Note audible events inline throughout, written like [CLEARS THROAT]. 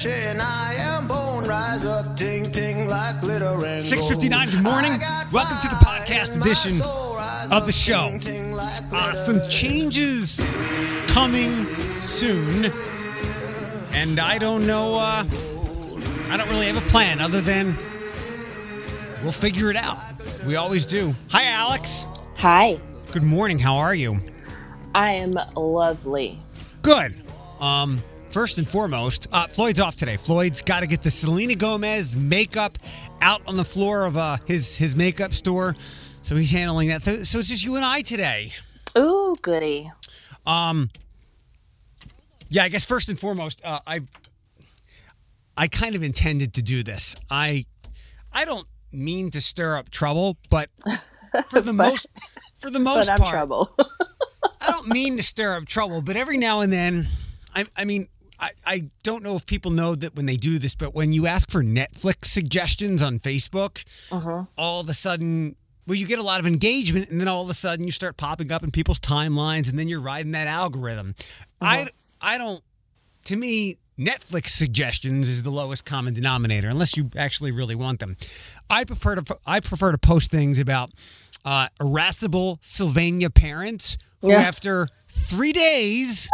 flesh and I am bone. Rise up, ting ting like glitter and 6:59, good morning. Welcome to the podcast edition soul. Of the show. ting, ting like Uh, some changes coming soon, and I don't know. Uh, I don't really have a plan other than we'll figure it out. We always do. Hi, Alex. Hi, Good morning. How are you? I am lovely. Good. Um, first and foremost, uh, Floyd's off today. Floyd's got to get the Selena Gomez makeup out on the floor of uh, his his makeup store, so he's handling that. So it's just you and I today. Ooh, goody. Um, Yeah, I guess first and foremost, uh, I I kind of intended to do this. I I don't mean to stir up trouble, but [LAUGHS] for the most for the most But I'm part, trouble. I don't mean to stir up trouble, but every now and then, I, I mean, I, I don't know if people know that when they do this, but when you ask for Netflix suggestions on Facebook, all of a sudden, well, you get a lot of engagement, and then all of a sudden you start popping up in people's timelines, and then you're riding that algorithm. I, I don't, to me, Netflix suggestions is the lowest common denominator, unless you actually really want them. I prefer to, I prefer to post things about uh, irascible Sylvania parents who, Yeah. after three days,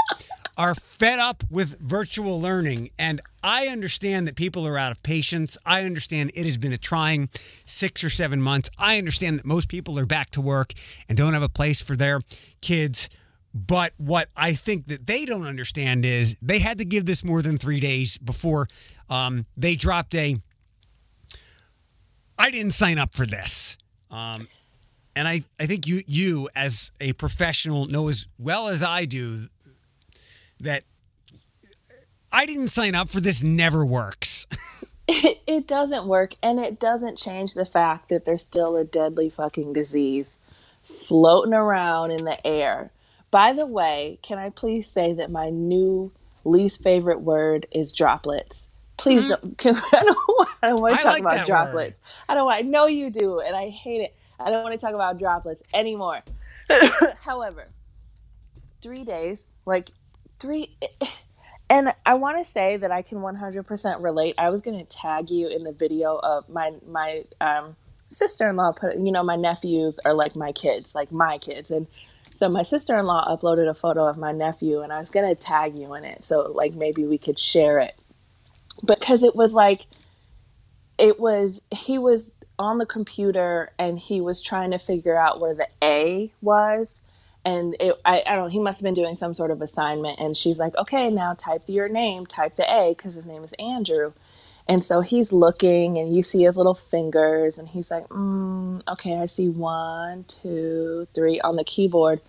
are fed up with virtual learning. And I understand that people are out of patience. I understand it has been a trying six or seven months. I understand that most people are back to work and don't have a place for their kids. But what I think that they don't understand is they had to give this more than three days before um, they dropped a. I didn't sign up for this. Um, and I, I think you you as a professional know as well as I do that I didn't sign up for this never works. it, [LAUGHS] [LAUGHS] it doesn't work, and it doesn't change the fact that there's still a deadly fucking disease floating around in the air. By the way, can I please say that my new least favorite word is droplets? Please mm-hmm. don't. [LAUGHS] Can, I don't want, I don't want I to talk like about droplets. I don't want. I know you do, and I hate it. I don't want to talk about droplets anymore. However, three days, like three. And I want to say that I can 100% relate. I was going to tag you in the video of my my um, sister-in-law put you know my nephews are like my kids, like my kids. And so my sister-in-law uploaded a photo of my nephew and I was going to tag you in it. So like maybe we could share it. Because it was like it was he was on the computer and he was trying to figure out where the A was and it, I, I don't know he must have been doing some sort of assignment. And she's like okay now type your name type the a because his name is andrew. And so he's looking and you see his little fingers and he's like mm, okay i see one two three on the keyboard.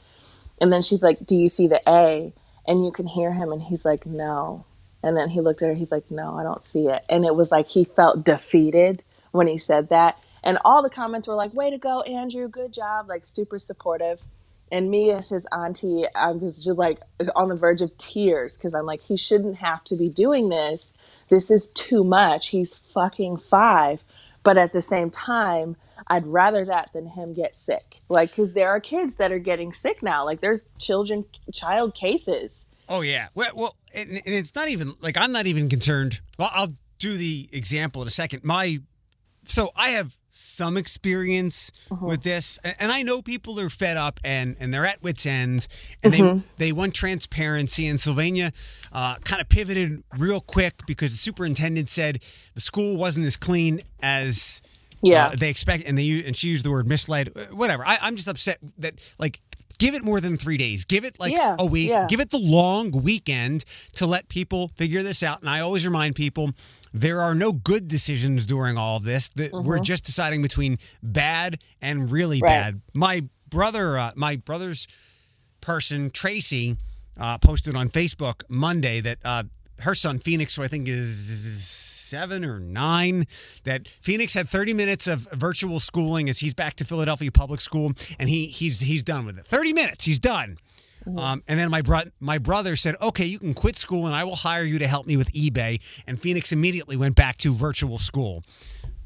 And then she's like do you see the a? And you can hear him and he's like no. And then he looked at her he's like no i don't see it. And it was like he felt defeated when he said that. And all the comments were like way to go andrew good job like super supportive and me as his auntie i was just like on the verge of tears because i'm like he shouldn't have to be doing this this is too much he's fucking five but at the same time i'd rather that than him get sick like because there are kids that are getting sick now like there's children child cases Oh yeah. Well, well, and, and it's not even like I'm not even concerned. Well, I'll do the example in a second. My so I have some experience with this, and I know people are fed up and and they're at wits end, and they they want transparency. And Sylvania uh, kind of pivoted real quick because the superintendent said the school wasn't as clean as Yeah. uh, they expect, and they and she used the word misled. uh, Whatever. I, I'm just upset that like give it more than three days. Give it like Yeah, a week. yeah. Give it the long weekend to let people figure this out. And I always remind people there are no good decisions during all of this. That We're just deciding between bad and really Mm-hmm. Right. bad. My brother, uh, my brother's person, Tracy, uh, posted on Facebook Monday that uh, her son Phoenix, who I think is seven or nine, that Phoenix had 30 minutes of virtual schooling as he's back to Philadelphia Public School, and he he's he's done with it. 30 minutes, he's done. Um, and then my bro- my brother said, "Okay, you can quit school, and I will hire you to help me with eBay." And Phoenix immediately went back to virtual school.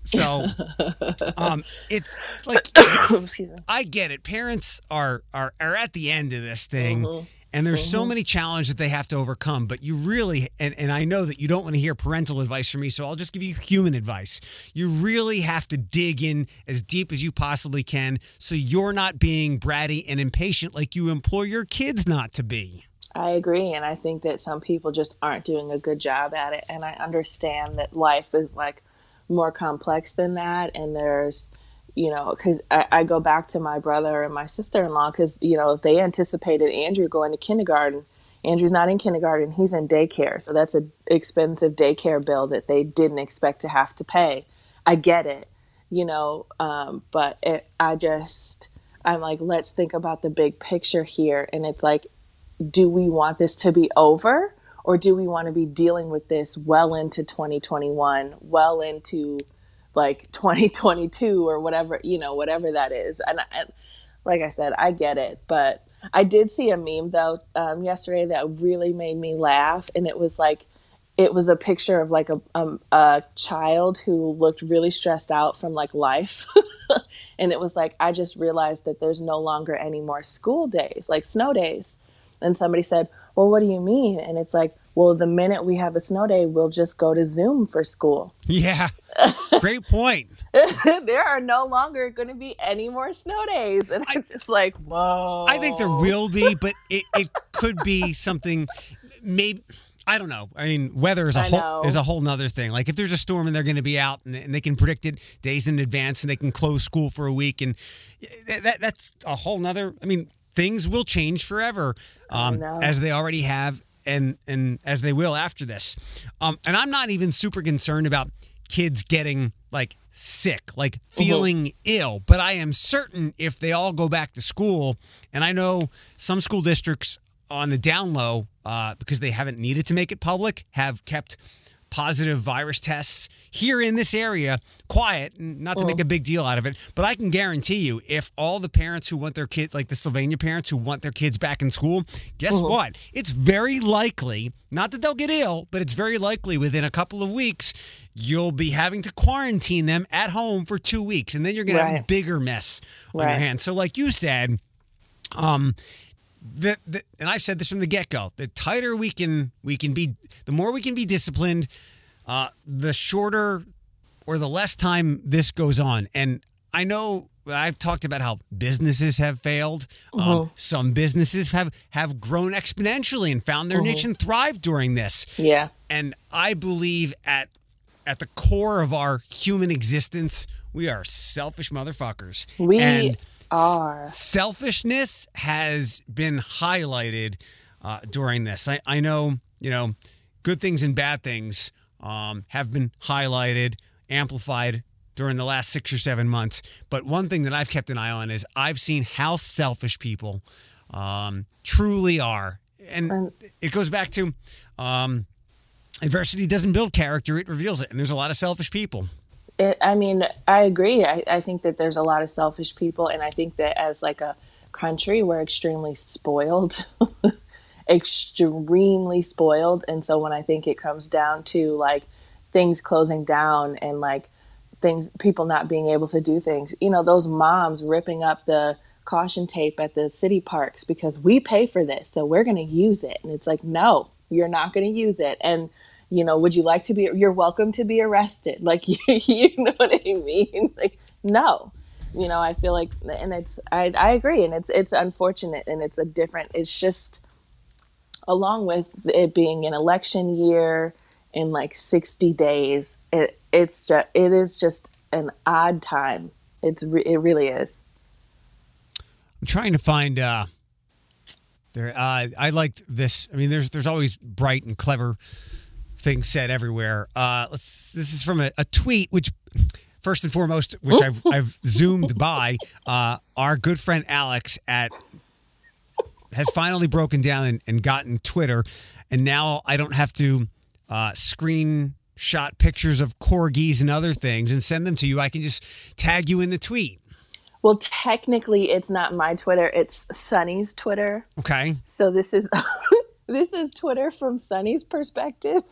So, [LAUGHS] um, it's like. [COUGHS] I get it. Parents are are are at the end of this thing, and there's so mm-hmm. many challenges that they have to overcome but you really and, and i know that you don't want to hear parental advice from me so i'll just give you human advice you really have to dig in as deep as you possibly can so you're not being bratty and impatient like you implore your kids not to be I agree. And I think that some people just aren't doing a good job at it. And I understand that life is like more complex than that. And there's, you know, because I, I, go back to my brother and my sister in law because, you know, they anticipated Andrew going to kindergarten. Andrew's not in kindergarten, he's in daycare. So that's an expensive daycare bill that they didn't expect to have to pay. I get it, you know, um, but it, I just, I'm like, let's think about the big picture here. And it's like, do we want this to be over or do we want to be dealing with this well into 2021 well into like 2022 or whatever you know whatever that is. And, and like i said i get it. But i did see a meme though um, yesterday that really made me laugh. And it was like it was a picture of like a, um, a child who looked really stressed out from like life. [LAUGHS] And it was like i just realized that there's no longer any more school days like snow days. And somebody said, Well, what do you mean? And it's like, Well, the minute we have a snow day, we'll just go to Zoom for school. [LAUGHS] Yeah. Great point. there are no longer going to be any more snow days. And it's just like, whoa. I think there will be, but it, it could be something maybe. I don't know. I mean, weather is a whole is a whole nother thing. Like if there's a storm and they're going to be out and, and, they can predict it days in advance and they can close school for a week and that that's a whole nother. I mean, things will change forever, um, as they already have, and and as they will after this. Um, and I'm not even super concerned about kids getting like sick, like mm-hmm. feeling uh-huh. ill. But I am certain if they all go back to school, and I know some school districts on the down low, uh, because they haven't needed to make it public, have kept positive virus tests here in this area quiet, not to make a big deal out of it. But I can guarantee you, if all the parents who want their kids, like the Sylvania parents who want their kids back in school, guess uh-huh. what? It's very likely, not that they'll get ill, but it's very likely within a couple of weeks, you'll be having to quarantine them at home for two weeks. And then you're going right. to have a bigger mess on right. your hands. So, like you said, um, the, the, and I've said this from the get go. The tighter we can we can be, the more we can be disciplined, uh, the shorter or the less time this goes on. And I know I've talked about how businesses have failed. Um, uh-huh. some businesses have have grown exponentially and found their uh-huh. niche and thrived during this. Yeah. And I believe at at the core of our human existence, we are selfish motherfuckers. We and are. Selfishness has been highlighted uh, during this. I, I know, you know, good things and bad things um, have been highlighted, amplified during the last six or seven months. But one thing that I've kept an eye on is I've seen how selfish people um, truly are. And it goes back to um, adversity doesn't build character, it reveals it. And there's a lot of selfish people. It, I mean, I agree. I, I think that there's a lot of selfish people, and I think that as like a country, we're extremely spoiled, [LAUGHS] extremely spoiled. And so when I think it comes down to like things closing down and like things, people not being able to do things, you know, those moms ripping up the caution tape at the city parks because we pay for this, so we're going to use it. And it's like, no, you're not going to use it. And you know, would you like to be, you're welcome to be arrested. [LAUGHS] Like, you, know what I mean? [LAUGHS] Like, no, you know, I feel like, and it's, I, I agree. And it's, it's unfortunate and it's a different, it's just along with it being an election year in like 60 days, it, it's just, it is just an odd time. It's, re- it really is. I'm trying to find, uh, there, uh, I liked this. I mean, there's there's always bright and clever things said everywhere. Uh, let's. This is from a, a tweet, which first and foremost, which I've, [LAUGHS] I've zoomed by, uh, our good friend Alex at has finally broken down and, and gotten Twitter, and now I don't have to uh, screenshot pictures of corgis and other things and send them to you. I can just tag you in the tweet. Well, technically, it's not my Twitter; it's Sunny's Twitter. Okay. So this is [LAUGHS] this is Twitter from Sunny's perspective.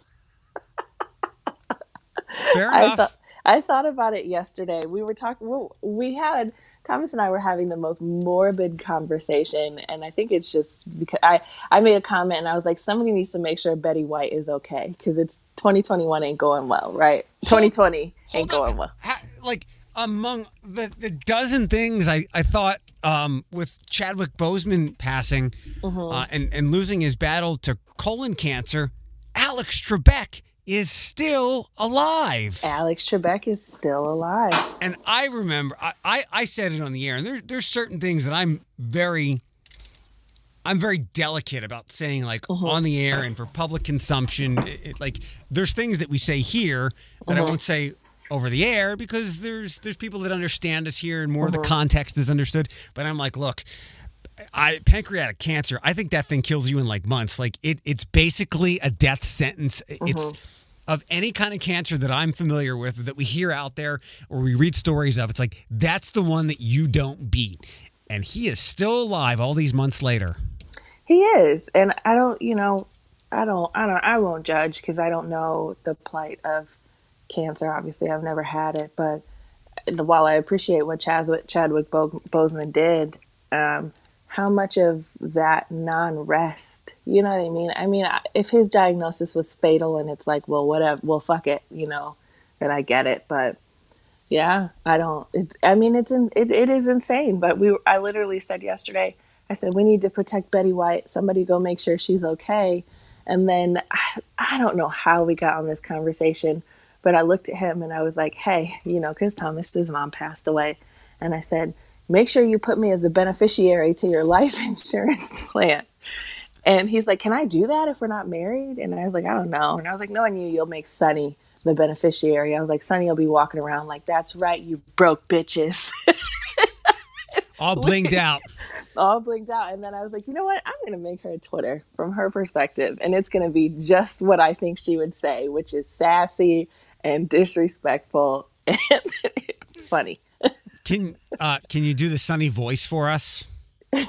Fair enough. I thought I thought about it yesterday. We were talking. We had Thomas and I were having the most morbid conversation, and I think it's just because I I made a comment and I was like, somebody needs to make sure Betty White is okay because it's 2021 ain't going well, right? 2020 ain't Hold going well. Ha- like among the, the dozen things I, I thought um, with Chadwick Boseman passing Mm-hmm. uh, and, and losing his battle to colon cancer, Alex Trebek is still alive. Alex Trebek is still alive. And I remember, I, I, I said it on the air, and there, there's certain things that I'm very, I'm very delicate about saying, like mm-hmm. on the air and for public consumption. It, it- like, there's things that we say here that I mm-hmm. won't say over the air because there's there's people that understand us here and more of the mm-hmm. context is understood. But I'm like, look. I pancreatic cancer. I think that thing kills you in like months. Like it, it's basically a death sentence. It's of any kind of cancer that I'm familiar with that we hear out there or we read stories of. It's like that's the one that you don't beat, and he is still alive all these months later. He is, and I don't, you know, I don't, I don't, I won't judge because I don't know the plight of cancer. Obviously, I've never had it, but while I appreciate what Chadwick Chadwick Bo- Boseman did, um, how much of that non-rest, you know what I mean? I mean, if his diagnosis was fatal and it's like, well, whatever, well, fuck it, you know, then I get it, but. Yeah, I don't. It's. I mean, it's in, it. It is insane. But we. I literally said yesterday. I said we need to protect Betty White. Somebody go make sure she's okay. And then I, I don't know how we got on this conversation, but I looked at him and I was like, hey, you know, because Thomas's mom passed away, and I said, make sure you put me as a beneficiary to your life [LAUGHS] insurance plan. And he's like, Can I do that if we're not married? And I was like, I don't know. And I was like, Knowing you, you'll make Sonny the beneficiary. I was like, Sonny will be walking around like, That's right, you broke bitches. [LAUGHS] All blinged out. All blinked out. And then I was like, You know what? I'm going to make her a Twitter from her perspective. And it's going to be just what I think she would say, which is sassy and disrespectful [LAUGHS] and funny. Can uh, can you do the sunny voice for us? [LAUGHS] I,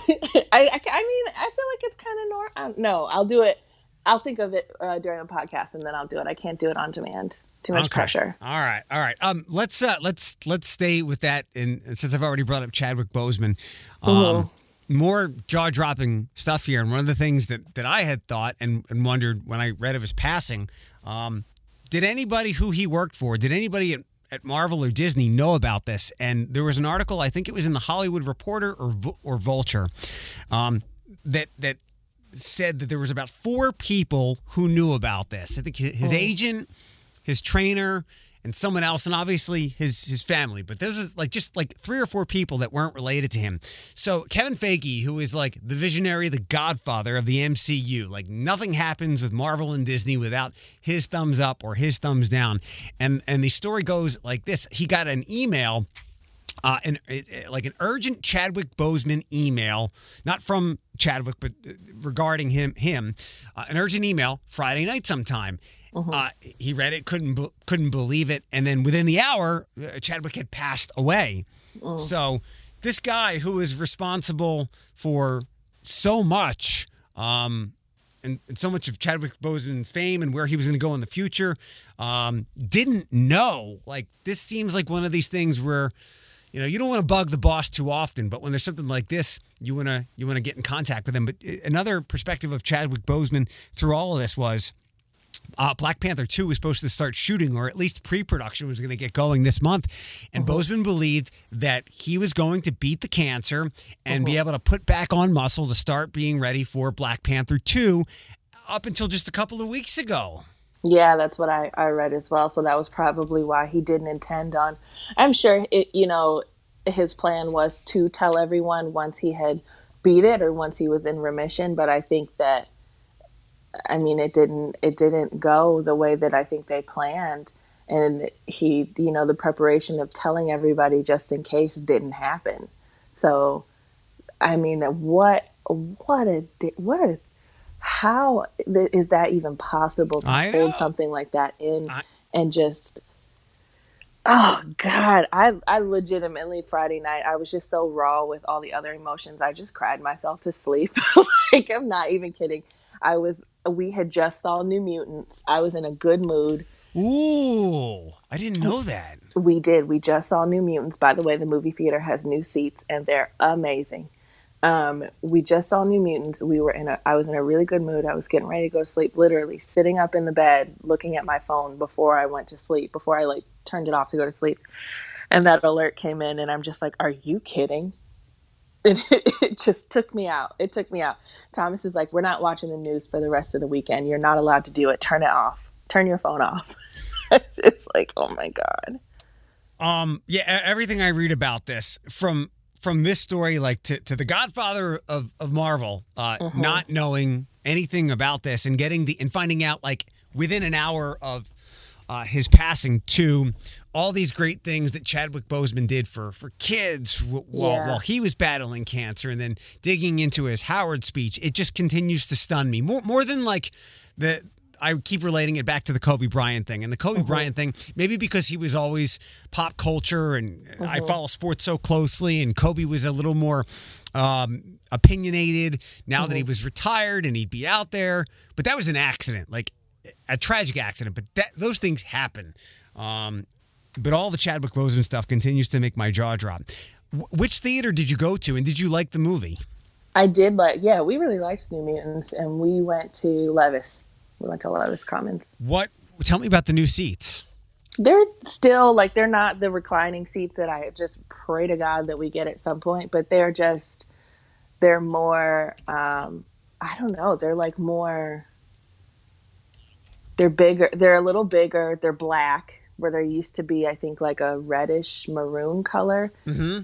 I, I mean, I feel like it's kind of normal. No, I'll do it. I'll think of it uh, during a podcast and then I'll do it. I can't do it on demand. Too much Okay. pressure. All right, all right. Um, let's uh, let's let's stay with that. And and since I've already brought up Chadwick Boseman, um, Mm-hmm. more jaw dropping stuff here. And one of the things that that I had thought and, and wondered when I read of his passing, um, did anybody who he worked for, did anybody at, at Marvel or Disney know about this? And there was an article, I think it was in the Hollywood Reporter or or Vulture, um, that that said that there was about four people who knew about this. I think his, his agent, his trainer, and someone else, and obviously his his family. But those are like just like three or four people that weren't related to him. So Kevin Feige, who is like the visionary, the godfather of the MCU, like nothing happens with Marvel and Disney without his thumbs up or his thumbs down. And and the story goes like this: He got an email uh, an like an urgent Chadwick Boseman email, not from Chadwick, but uh, regarding him. Him, uh, an urgent email Friday night sometime. Uh, he read it, couldn't couldn't believe it, and then within the hour, uh, Chadwick had passed away. So this guy who is responsible for so much. Um, and, and so much of Chadwick Boseman's fame and where he was going to go in the future, um, didn't know. Like this seems like one of these things where, you know, you don't want to bug the boss too often, but when there's something like this, you want to you want to get in contact with him. But uh, another perspective of Chadwick Boseman through all of this was. Uh, Black Panther 2 was supposed to start shooting, or at least pre production was going to get going this month. And Boseman believed that he was going to beat the cancer and be able to put back on muscle to start being ready for Black Panther 2 up until just a couple of weeks ago. Yeah, that's what I, I read as well. So that was probably why he didn't intend on. I'm sure it, you know, his plan was to tell everyone once he had beat it or once he was in remission. But I think that, I mean, it didn't it didn't go the way that I think they planned. And he, you know, the preparation of telling everybody just in case didn't happen. So, I mean, what what a what a how is that even possible to I hold know. something like that in I- and just oh god i i legitimately friday night i was just so raw with all the other emotions i just cried myself to sleep [LAUGHS] like i'm not even kidding i was we had just saw new mutants i was in a good mood Ooh, I didn't know that. We did. We just saw New Mutants. By the way, the movie theater has new seats and they're amazing. Um, we just saw New Mutants. We were in a. I was in a really good mood. I was getting ready to go to sleep. Literally sitting up in the bed, looking at my phone before I went to sleep. Before I like turned it off to go to sleep, and that alert came in, and I'm just like, "Are you kidding?" And it, [LAUGHS] it just took me out. It took me out. Thomas is like, "We're not watching the news for the rest of the weekend. You're not allowed to do it. Turn it off. Turn your phone off." [LAUGHS] it's like, oh my god. Um, yeah, everything I read about this from from this story, like to, to the Godfather of, of Marvel, uh, not knowing anything about this and getting the and finding out like within an hour of uh, his passing to all these great things that Chadwick Boseman did for for kids w- while Yeah. while he was battling cancer, and then digging into his Howard speech, it just continues to stun me more more than like the. I keep relating it back to the Kobe Bryant thing. And the Kobe Bryant thing, maybe because he was always pop culture and I follow sports so closely, and Kobe was a little more um, opinionated now that he was retired and he'd be out there. But that was an accident, like a tragic accident. But that those things happen. Um, but all the Chadwick Boseman stuff continues to make my jaw drop. Wh- which theater did you go to, and did you like the movie? I did like, yeah, we really liked New Mutants, and we went to Levis. We went to Levis Commons. What? Tell me about the new seats. They're still like they're not the reclining seats that I just pray to God that we get at some point, but they're just they're more. um I don't know. They're like more. They're bigger. They're a little bigger. They're black, where there used to be, I think, like a reddish maroon color. Mm-hmm.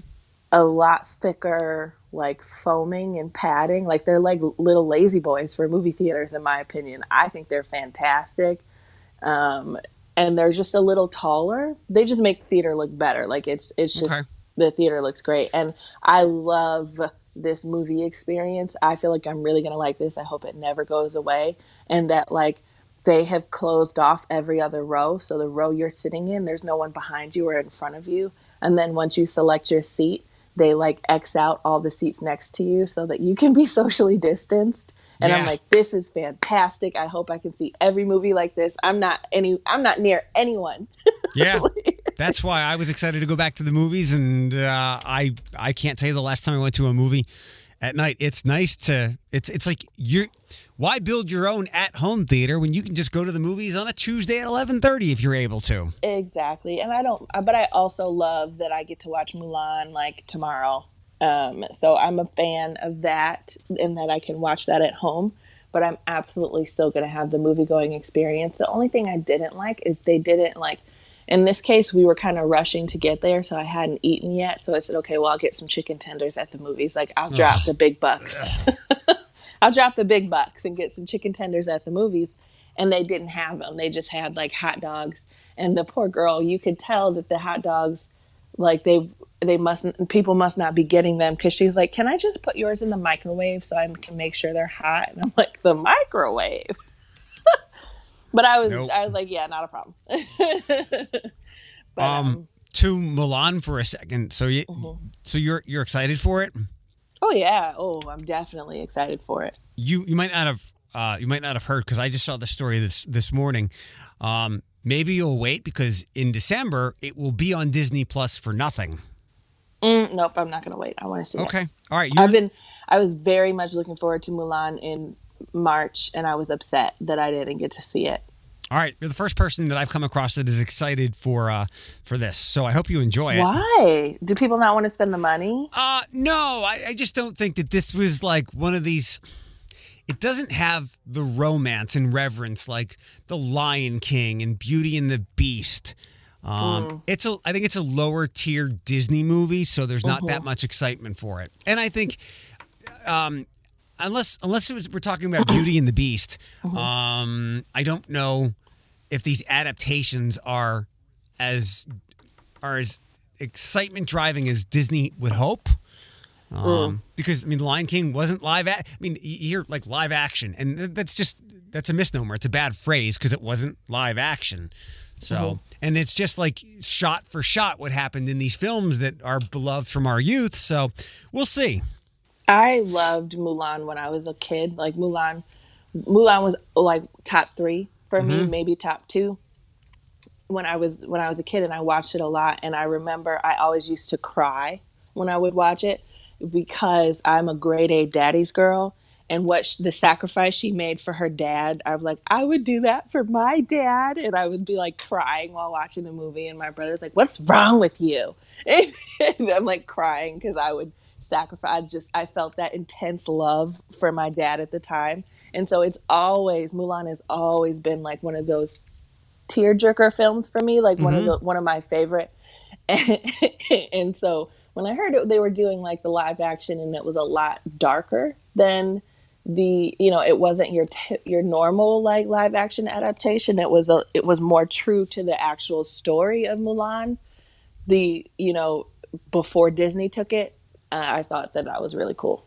a lot thicker like foaming and padding like they're like little lazy boys for movie theaters in my opinion i think they're fantastic um and they're just a little taller they just make theater look better like it's it's just Okay. the theater looks great and i love this movie experience i feel like i'm really gonna like this i hope it never goes away and that like they have closed off every other row. So the row you're sitting in there's no one behind you or in front of you. And then once you select your seat they like x out all the seats next to you so that you can be [LAUGHS] socially distanced. And i'm like this is fantastic. I hope i can see every movie like this. I'm not any i'm not near anyone. [LAUGHS] Yeah, that's why I was excited to go back to the movies, and uh, I I can't tell you the last time I went to a movie at night. It's nice to it's it's like you why build your own at home theater when you can just go to the movies on a Tuesday at eleven thirty if you're able to. exactly and i don't but i also love that i get to watch mulan like tomorrow um so i'm a fan of that and that i can watch that at home but i'm absolutely still going to have the movie going experience the only thing i didn't like is they didn't like in this case we were kind of rushing to get there so i hadn't eaten yet so i said okay well i'll get some chicken tenders at the movies like i'll drop the big bucks [LAUGHS] I'll drop the big bucks and get some chicken tenders at the movies. And they didn't have them. They just had like hot dogs. And the poor girl, you could tell that the hot dogs, like they they mustn't people must not be getting them because she's like, can I just put yours in the microwave so I can make sure they're hot? And I'm like, the microwave. But I was Nope. I was like, yeah, not a problem. [LAUGHS] but, Um, to Mulan for a second. So you so you're you're excited for it? oh yeah, oh, I'm definitely excited for it. you you might not have uh, you might not have heard because I just saw the story this this morning. Um, maybe you'll wait because in December it will be on Disney Plus for nothing. Mm, nope, I'm not gonna wait. I want to see it. Okay, all right. I've been I was very much looking forward to Mulan in March and I was upset that I didn't get to see it. All right. You're the first person that I've come across that is excited for uh, for this. So I hope you enjoy it. Why? Do people not want to spend the money? Uh, no, I, I just don't think that this was like one of these. It doesn't have the romance and reverence like The Lion King and Beauty and the Beast. Um, It's a, I think it's a lower tier Disney movie, so there's not that much excitement for it. And I think, um, unless unless it was, we're talking about Beauty and the Beast, um, I don't know if these adaptations are as are as excitement driving as Disney would hope. Um, Because I mean, Lion King wasn't live. A- I mean, you hear like live action, and that's just that's a misnomer. It's a bad phrase because it wasn't live action. So, and it's just like shot for shot what happened in these films that are beloved from our youth. So, we'll see. I loved Mulan when I was a kid. Like Mulan Mulan was like top 3 for me, mm-hmm. maybe top 2. when I was when I was a kid and I watched it a lot and I remember I always used to cry when I would watch it because I'm a grade A daddy's girl and what sh- the sacrifice she made for her dad I'm like I would do that for my dad and I would be like crying while watching the movie and my brother's like what's wrong with you [LAUGHS] and, I'm like crying cuz I would sacrifice I just I felt that intense love for my dad at the time and so it's always Mulan has always been like one of those tearjerker films for me, like one of mm-hmm. the one of my favorite. And, [LAUGHS] and so when I heard it, they were doing like the live action, and it was a lot darker than the you know it wasn't your t- your normal like live action adaptation. It was a it was more true to the actual story of Mulan. The you know before Disney took it, uh, I thought that that was really cool.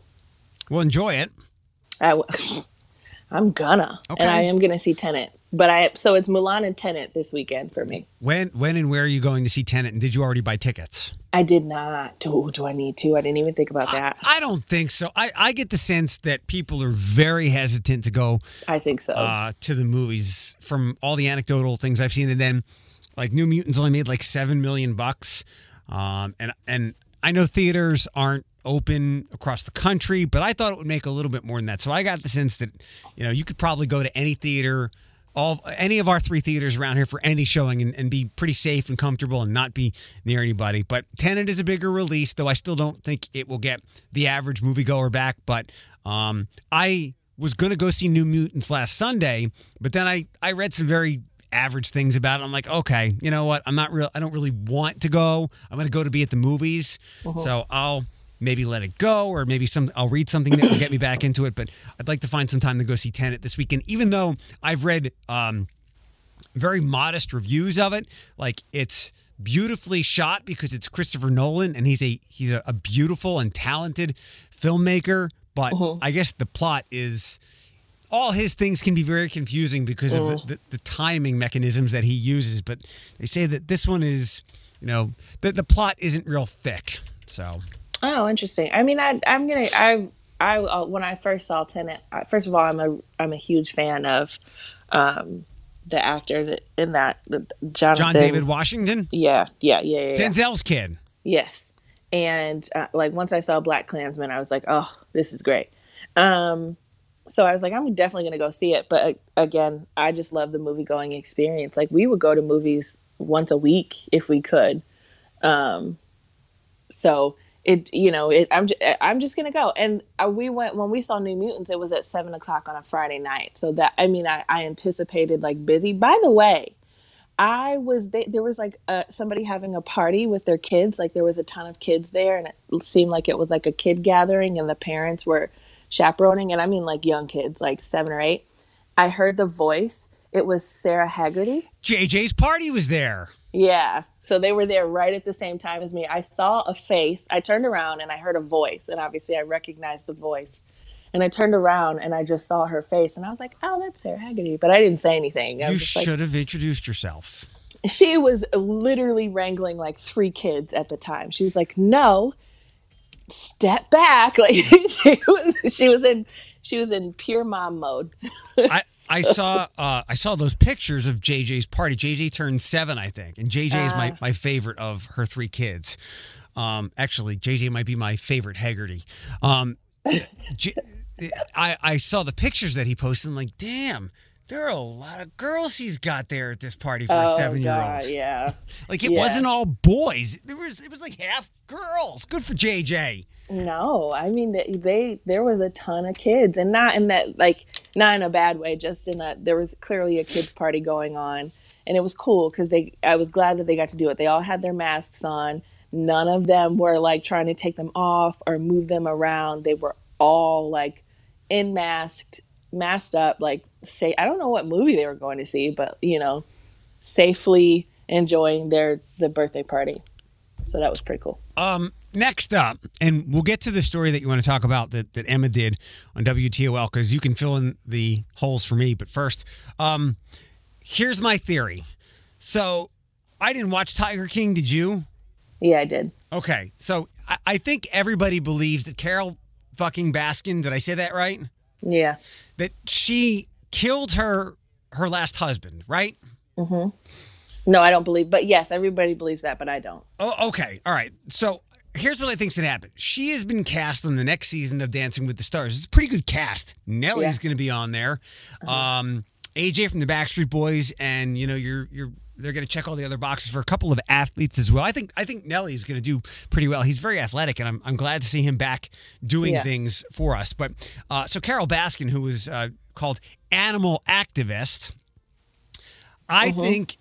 Well, enjoy it. I w- [LAUGHS] I'm gonna, Okay. and I am gonna see Tenet. But I so it's Mulan and Tenet this weekend for me. When, when, and where are you going to see Tenet? And did you already buy tickets? I did not. Do, do I need to? I didn't even think about that. I don't think so. I, I get the sense that people are very hesitant to go I think so. uh, to the movies from all the anecdotal things I've seen, and then like New Mutants only made like seven million bucks, um, and and I know theaters aren't open across the country, but I thought it would make a little bit more than that. So I got the sense that you know you could probably go to any theater. All any of our three theaters around here for any showing and, and be pretty safe and comfortable and not be near anybody. But Tenet is a bigger release, though I still don't think it will get the average moviegoer back. But um, I was going to go see New Mutants last Sunday, but then I, I read some very average things about it. I'm like, okay, you know what? I'm not real. I don't really want to go. I'm going to go to be at the movies, so I'll maybe let it go, or maybe some. I'll read something that will get me back [COUGHS] into it. But I'd like to find some time to go see Tenet this weekend, even though I've read um, very modest reviews of it. Like it's beautifully shot because it's Christopher Nolan and he's a he's a, a beautiful and talented filmmaker. But I guess the plot is all his things can be very confusing because of the, the, the timing mechanisms that he uses. But they say that this one is, you know, the, the plot isn't real thick. So oh, interesting. I mean, I, I'm gonna. I I uh, when I first saw Tenet, I, first of all, I'm a I'm a huge fan of um, the actor that in that Jonathan. John David Washington, Yeah, yeah, yeah, yeah. yeah. Denzel's kid. Yes. And uh, like once I saw Black Klansman, I was like, oh, this is great. Um, so I was like, I'm definitely going to go see it. But again, I just love the movie going experience. Like we would go to movies once a week if we could. Um, so it, you know, it, I'm, I'm just going to go. And uh, we went, when we saw New Mutants, it was at seven o'clock on a Friday night. So that, I mean, I, I anticipated like busy. By the way, I was they, there was like uh, somebody having a party with their kids. Like there was a ton of kids there, and it seemed like it was like a kid gathering, and the parents were chaperoning. And I mean like young kids, like seven or eight. I heard the voice. It was Sarah Haggerty. JJ's party was there. Yeah. So they were there right at the same time as me. I saw a face. I turned around and I heard a voice, and obviously I recognized the voice. And I turned around and I just saw her face, and I was like, "Oh, that's Sarah Haggerty," but I didn't say anything. I You just like, should have introduced yourself. she was literally wrangling like three kids at the time. She was like, "No, step back!" [LAUGHS] Like she was, she was in, she was in pure mom mode. I, [LAUGHS] I saw uh, I saw those pictures of JJ's party. JJ turned seven, I think, and JJ is my, my favorite of her three kids. Um, actually, JJ might be my favorite Haggerty. Um, [LAUGHS] J- I I saw the pictures that he posted. I'm like, damn, there are a lot of girls he's got there at this party for a seven year Oh, old. yeah. [LAUGHS] Like it Yeah. wasn't all boys. There was it was like half girls. Good for JJ. No, I mean they, they there was a ton of kids, and not in that like not in a bad way, just in that there was clearly a kids party going on, and it was cool because they I was glad that they got to do it. They all had their masks on. None of them were like trying to take them off or move them around. They were all like in masked, masked up. Like say I don't know what movie they were going to see, but you know, safely enjoying their the birthday party. So that was pretty cool. Um, next up, and we'll get to the story that you want to talk about that, that Emma did on WTOL because you can fill in the holes for me. But first, um, here's my theory. So I didn't watch Tiger King. Did you? Yeah, I did. Okay. So I, I think everybody believes that Carole fucking Baskin, did I say that right? Yeah. That she killed her her last husband, right? No, I don't believe. But yes, everybody believes that, but I don't. Oh, okay. All right. So here's what I think's gonna happen. She has been cast on the next season of Dancing with the Stars. It's a pretty good cast. Nelly's Yeah. Uh-huh. gonna be on there. Um, AJ from the Backstreet Boys, and you know you're you're they're gonna check all the other boxes for a couple of athletes as well. I think I think Nelly's gonna do pretty well. He's very athletic, and I'm I'm glad to see him back doing Yeah. things for us. But uh, so Carole Baskin, who was uh, called Animal Activist. I Uh-huh. think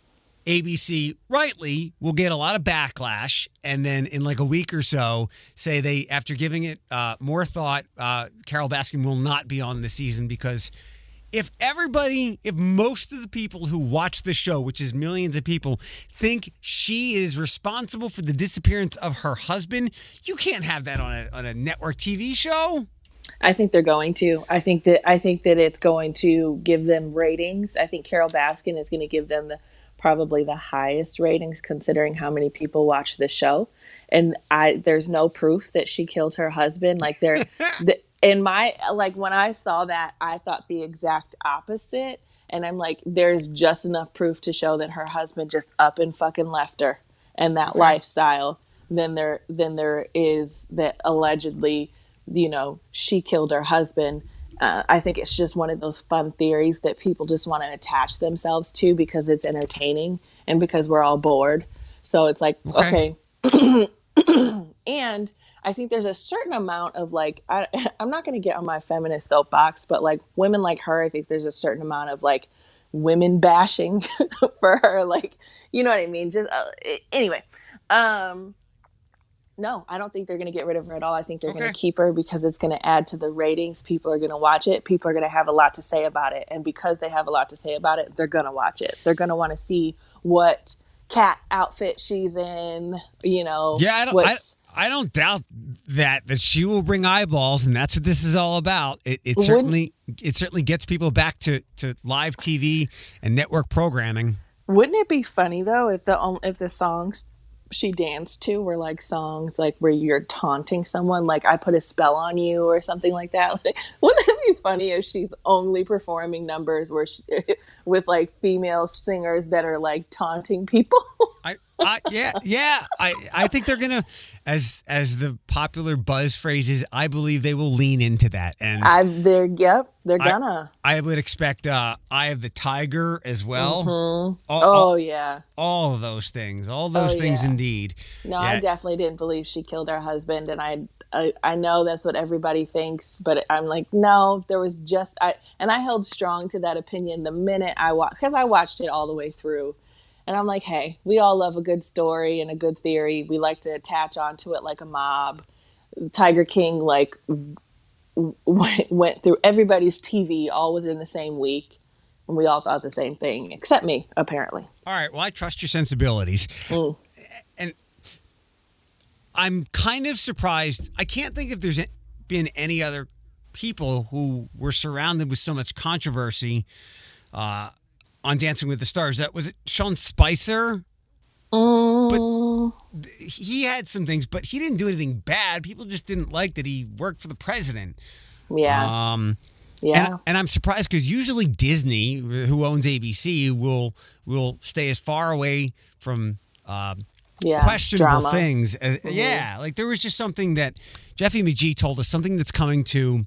ABC rightly will get a lot of backlash, and then in like a week or so, say they after giving it uh, more thought, uh, Carole Baskin will not be on the season because if everybody, if most of the people who watch the show, which is millions of people, think she is responsible for the disappearance of her husband, you can't have that on a on a network TV show. I think they're going to. I think that I think that it's going to give them ratings. I think Carole Baskin is going to give them the probably the highest ratings considering how many people watch the show. And I there's no proof that she killed her husband. Like there [LAUGHS] the, in my like when I saw that, I thought the exact opposite. And I'm like, there's just enough proof to show that her husband just up and fucking left her and that lifestyle than there than there is that allegedly you know, she killed her husband. Uh, I think it's just one of those fun theories that people just want to attach themselves to because it's entertaining and because we're all bored. So it's like, Okay. okay. [CLEARS THROAT] and I think there's a certain amount of like, I, [LAUGHS] I'm not going to get on my feminist soapbox, but like women like her, I think there's a certain amount of like women bashing [LAUGHS] for her. Like, you know what I mean? Just uh, anyway. Um, no, I don't think they're going to get rid of her at all. I think they're going to keep her because it's going to add to the ratings. People are going to watch it. People are going to have a lot to say about it. And because they have a lot to say about it, they're going to watch it. They're going to want to see what cat outfit she's in, you know. Yeah, I don't. I, I don't doubt that that she will bring eyeballs, and that's what this is all about. It, it certainly it certainly gets people back to to live TV and network programming. Wouldn't it be funny though if the if the songs she danced to were like songs like where you're taunting someone, like I put a spell on you or something like that? [LAUGHS] Like, wouldn't it be funny if she's only performing numbers where she, [LAUGHS] with like female singers that are like taunting people? [LAUGHS] I, I yeah yeah I I think they're gonna as as the popular buzz phrase is I believe they will lean into that and I they're yep they're gonna. I would expect uh, Eye of the Tiger as well. All, oh all, yeah. all of those things, all those Oh, things yeah. indeed. No, I definitely didn't believe she killed her husband, and I, I, I know that's what everybody thinks, but I'm like, no, there was just I, and I held strong to that opinion the minute I watched because I watched it all the way through, and I'm like, hey, we all love a good story and a good theory. We like to attach onto it like a mob. Tiger King like w- went, [LAUGHS] went through everybody's TV all within the same week, and we all thought the same thing, except me, apparently. All right. Well, I trust your sensibilities. Mm. And I'm kind of surprised. I can't think if there's been any other people who were surrounded with so much controversy uh, on Dancing with the Stars. That was it Sean Spicer. Mm, He had some things, but he didn't do anything bad. People just didn't like that he worked for the president. yeah, Um, yeah. and, and I'm surprised because usually Disney, who owns ABC, will will stay as far away from um, yeah, questionable drama. things. As, Yeah, like there was just something that Jeffy McGee told us something that's coming to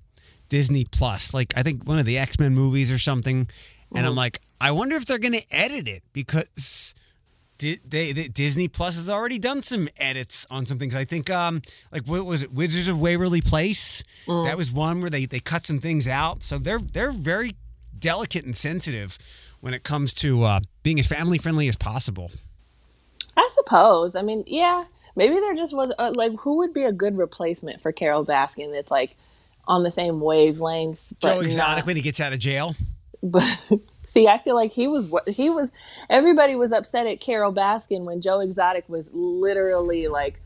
Disney Plus. Like I think one of the X Men movies or something. And I'm like, I wonder if they're going to edit it because. Di- They, they Disney Plus has already done some edits on some things. I think, um, like what was it, Wizards of Waverly Place? That was one where they, they cut some things out. So they're they're very delicate and sensitive when it comes to uh, being as family friendly as possible. I suppose. I mean, yeah, maybe there just was uh, like who would be a good replacement for Carole Baskin that's like on the same wavelength. Joe Exotic not- when he gets out of jail. [LAUGHS] But see, I feel like he was what he was. Everybody was upset at Carole Baskin when Joe Exotic was literally like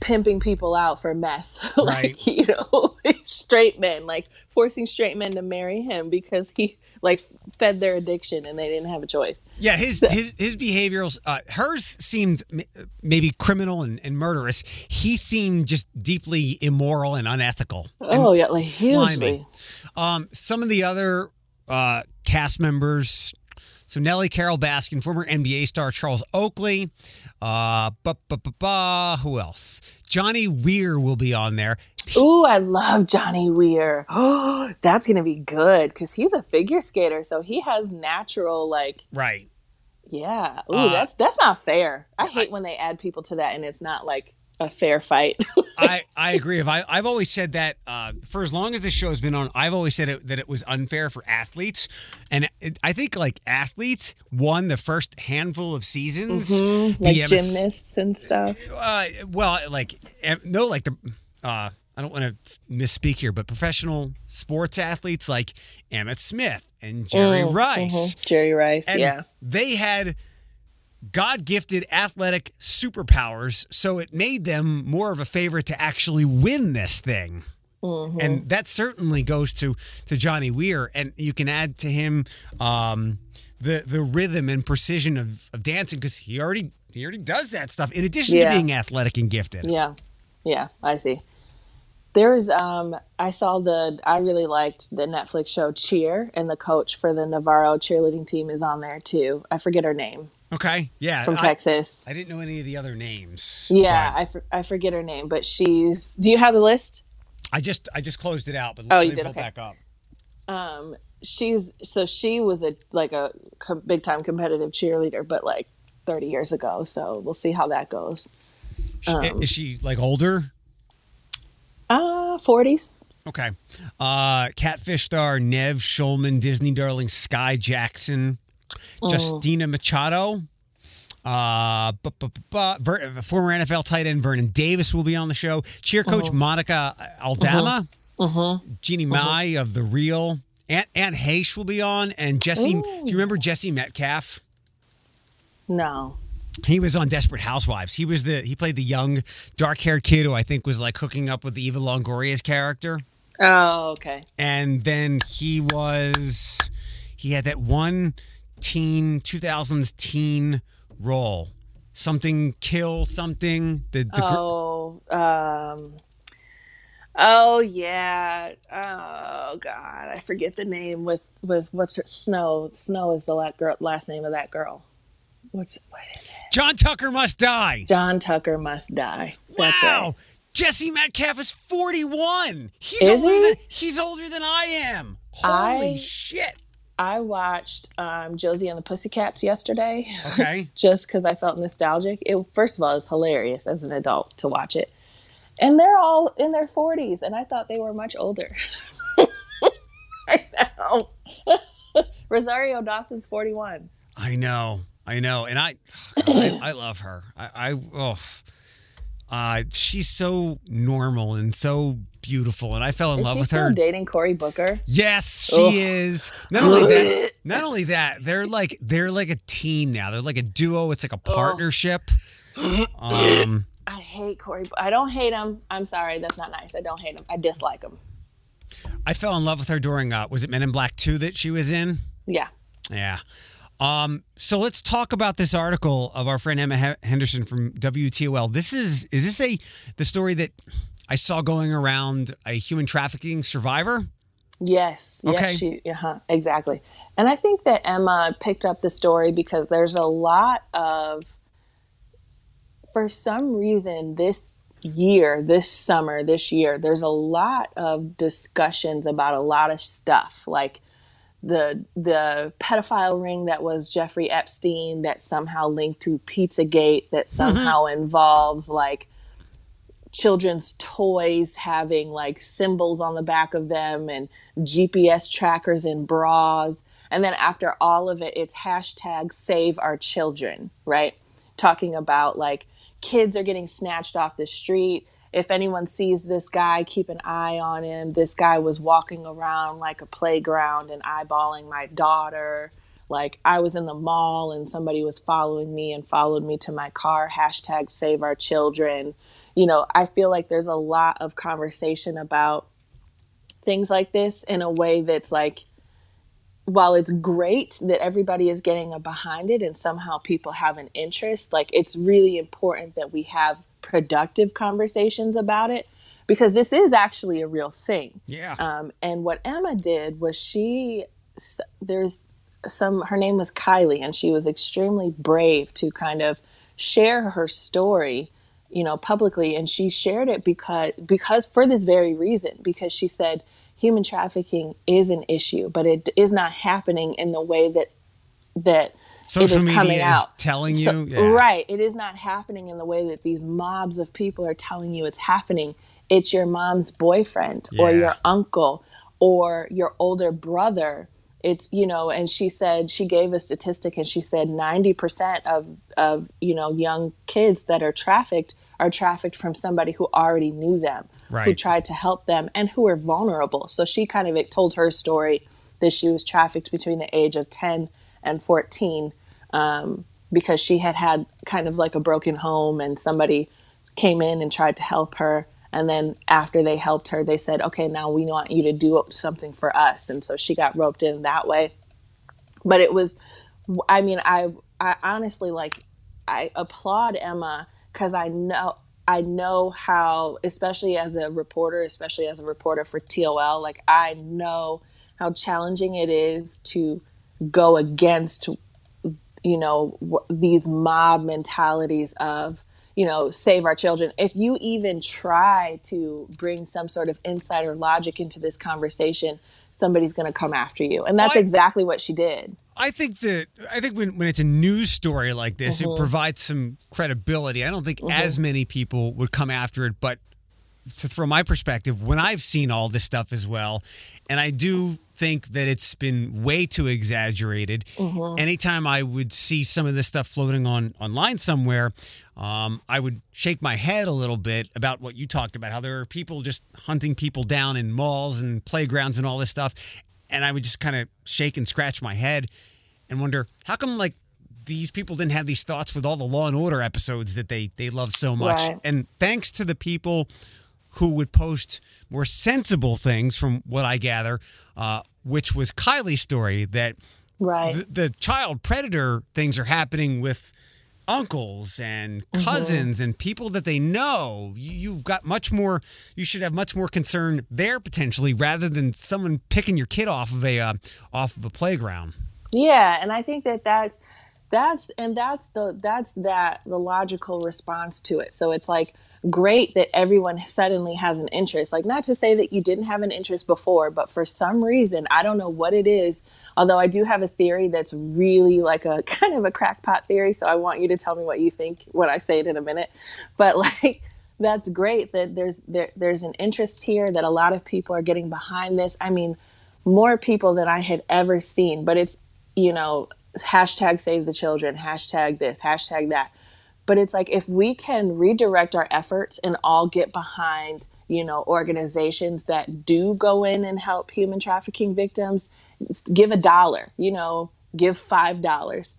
pimping people out for meth, [LAUGHS] like Right. [LAUGHS] you know, [LAUGHS] straight men, like forcing straight men to marry him because he like fed their addiction and they didn't have a choice. Yeah, his his his behaviorals. Uh, hers seemed maybe criminal and, and murderous. He seemed just deeply immoral and unethical. and Oh yeah, like slimy. hugely. Um, some of the other uh, cast members, So Nelly Carole Baskin, former NBA star Charles Oakley, uh, ba, ba, ba, who else? Johnny Weir will be on there. Ooh, I love Johnny Weir. Oh, [GASPS] that's gonna be good because he's a figure skater, so he has natural like Right. yeah. Ooh, Uh, that's that's not fair. I hate when they add people to that and it's not like a fair fight. [LAUGHS] I, I agree. If I, I've always said that uh, for as long as this show has been on, I've always said it, that it was unfair for athletes, and it, I think like athletes won the first handful of seasons. Mm-hmm. like The gymnasts and stuff. Uh, well, like no, like the. Uh, I don't want to misspeak here, but professional sports athletes like Emmitt Smith and Jerry Rice, Mhm. Jerry Rice, and yeah. they had God gifted athletic superpowers, so it made them more of a favorite to actually win this thing. Mm-hmm. And that certainly goes to to Johnny Weir, and you can add to him um, the the rhythm and precision of, of dancing because he already he already does that stuff in addition Yeah. to being athletic and gifted. Yeah. Yeah, I see. There's um I saw the I really liked the Netflix show Cheer and the coach for the Navarro cheerleading team is on there too. I forget her name Okay, yeah, from I, Texas. I didn't know any of the other names. Yeah, I, for, I forget her name, but she's Do you have the list? I just I just closed it out, but Oh, let you me did? pull Okay. back up. Um she's so she was a like a com- big time competitive cheerleader but like 30 years ago, so we'll see how that goes. Um, is she like older? Uh 40s. Okay. Uh, Catfish star Nev Schulman, Disney darling Skai Jackson, Mm. Justina Machado, uh, bu- bu- bu- Ver- former NFL tight end Vernon Davis will be on the show. Cheer coach Mm-hmm. Monica Aldama, Jeannie Mai of The Real, Anne, Anne Heche will be on, and Jesse. Do you remember Jesse Metcalfe? No. He was on Desperate Housewives. He was the he played the young dark haired kid who I think was like hooking up with the Eva Longoria's character. Oh, okay. and then he was he had that one teen 2000s teen role something kill something the, the gr- Oh, um, oh yeah. Oh God, I forget the name with with what's her Snow. Snow is the la- girl, last name of that girl. What's what is it? john tucker must die John Tucker must die. That's wow right. jesse metcalfe is 41 he's Is older he? than he's older than i am holy I- shit I watched um, Josie and the Pussycats yesterday, okay [LAUGHS] just because I felt nostalgic. It first of all is hilarious as an adult to watch it, and they're all in their forties, and I thought they were much older. [LAUGHS] I know. [LAUGHS] Rosario Dawson's forty-one. i know i know and i [CLEARS THROAT] I, I love her i i oh uh she's so normal and so beautiful and i fell in Is love with her dating Cory Booker? Yes, she Ugh. is. Not only that, [LAUGHS] not only that, they're like they're like a team now. They're like a duo. It's like a partnership. [GASPS] Um, I hate Cory. I don't hate him. I'm sorry, that's not nice. I don't hate him. I dislike him. I fell in love with her during uh, was it Men in Black Two that she was in? Yeah. Yeah. Um, so let's talk about this article of our friend Emma He- Henderson from WTOL. This is is this a the story that I saw going around a human trafficking survivor? Yes. Yes. Okay. She. Uh-huh, exactly. And I think that Emma picked up the story because there's a lot of, for some reason, this year, this summer, this year, there's a lot of discussions about a lot of stuff like the the pedophile ring that was Jeffrey Epstein that somehow linked to Pizzagate that mm-hmm. somehow involves like children's toys having like symbols on the back of them and GPS trackers in bras. And then after all of it, it's hashtag save our children, right? Talking about like kids are getting snatched off the street. If anyone sees this guy, keep an eye on him. This guy was walking around like a playground and eyeballing my daughter. Like I was in the mall and somebody was following me and followed me to my car. Hashtag save our children. You know, I feel like there's a lot of conversation about things like this in a way that's like, while it's great that everybody is getting behind it and somehow people have an interest, like it's really important that we have productive conversations about it because this is actually a real thing. Yeah. Um, and what Emma did was she, there's some her name was Kylie and she was extremely brave to kind of share her story you know publicly and she shared it because because for this very reason because she said human trafficking is an issue but it is not happening in the way that that Social media coming is out. telling you, So- yeah. right. It is not happening in the way that these mobs of people are telling you it's happening. It's your mom's boyfriend or your uncle or your older brother. It's you know and she said she gave a statistic and she said 90% of of you know young kids that are trafficked are trafficked from somebody who already knew them who tried to help them and who were vulnerable. So she kind of told her story that she was trafficked between the age of 10 and 14 um, because she had had kind of like a broken home and somebody came in and tried to help her. And then after they helped her they said okay now we want you to do something for us. And so she got roped in that way. But it was i mean i i honestly like i applaud emma because i know i know how especially as a reporter especially as a reporter for tol like i know how challenging it is to go against you know these mob mentalities of you know save our children if you even try to bring some sort of insider logic into this conversation somebody's going to come after you and that's Why- exactly what she did I think that I think when, when it's a news story like this, Mm-hmm. it provides some credibility. I don't think as many people would come after it, but to, from my perspective, when I've seen all this stuff as well, and I do think that it's been way too exaggerated. Mm-hmm. Anytime I would see some of this stuff floating on online somewhere, um, I would shake my head a little bit about what you talked about, how there are people just hunting people down in malls and playgrounds and all this stuff, and I would just kind of shake and scratch my head and wonder how come like these people didn't have these thoughts with all the Law and Order episodes that they they love so much. Right. And thanks to the people who would post more sensible things, from what I gather, uh, which was Kylie's story that right the, the child predator things are happening with uncles and Mm-hmm. cousins and people that they know. You, you've got much more. You should have much more concern there potentially, rather than someone picking your kid off of a uh, off of a playground. Yeah, and I think that that's that's and that's the that's that the logical response to it. So it's like great that everyone suddenly has an interest. Like not to say that you didn't have an interest before, but for some reason, I don't know what it is. Although I do have a theory that's really like a [LAUGHS] kind of a crackpot theory, so I want you to tell me what you think when I say it in a minute. But [LAUGHS] like that's great that there's there, there's an interest here that a lot of people are getting behind this. I mean, more people than I had ever seen, but it's you know hashtag save the children, hashtag this, hashtag that. But it's like if we can redirect our efforts and all get behind you know organizations that do go in and help human trafficking victims, give a dollar, you know, give five dollars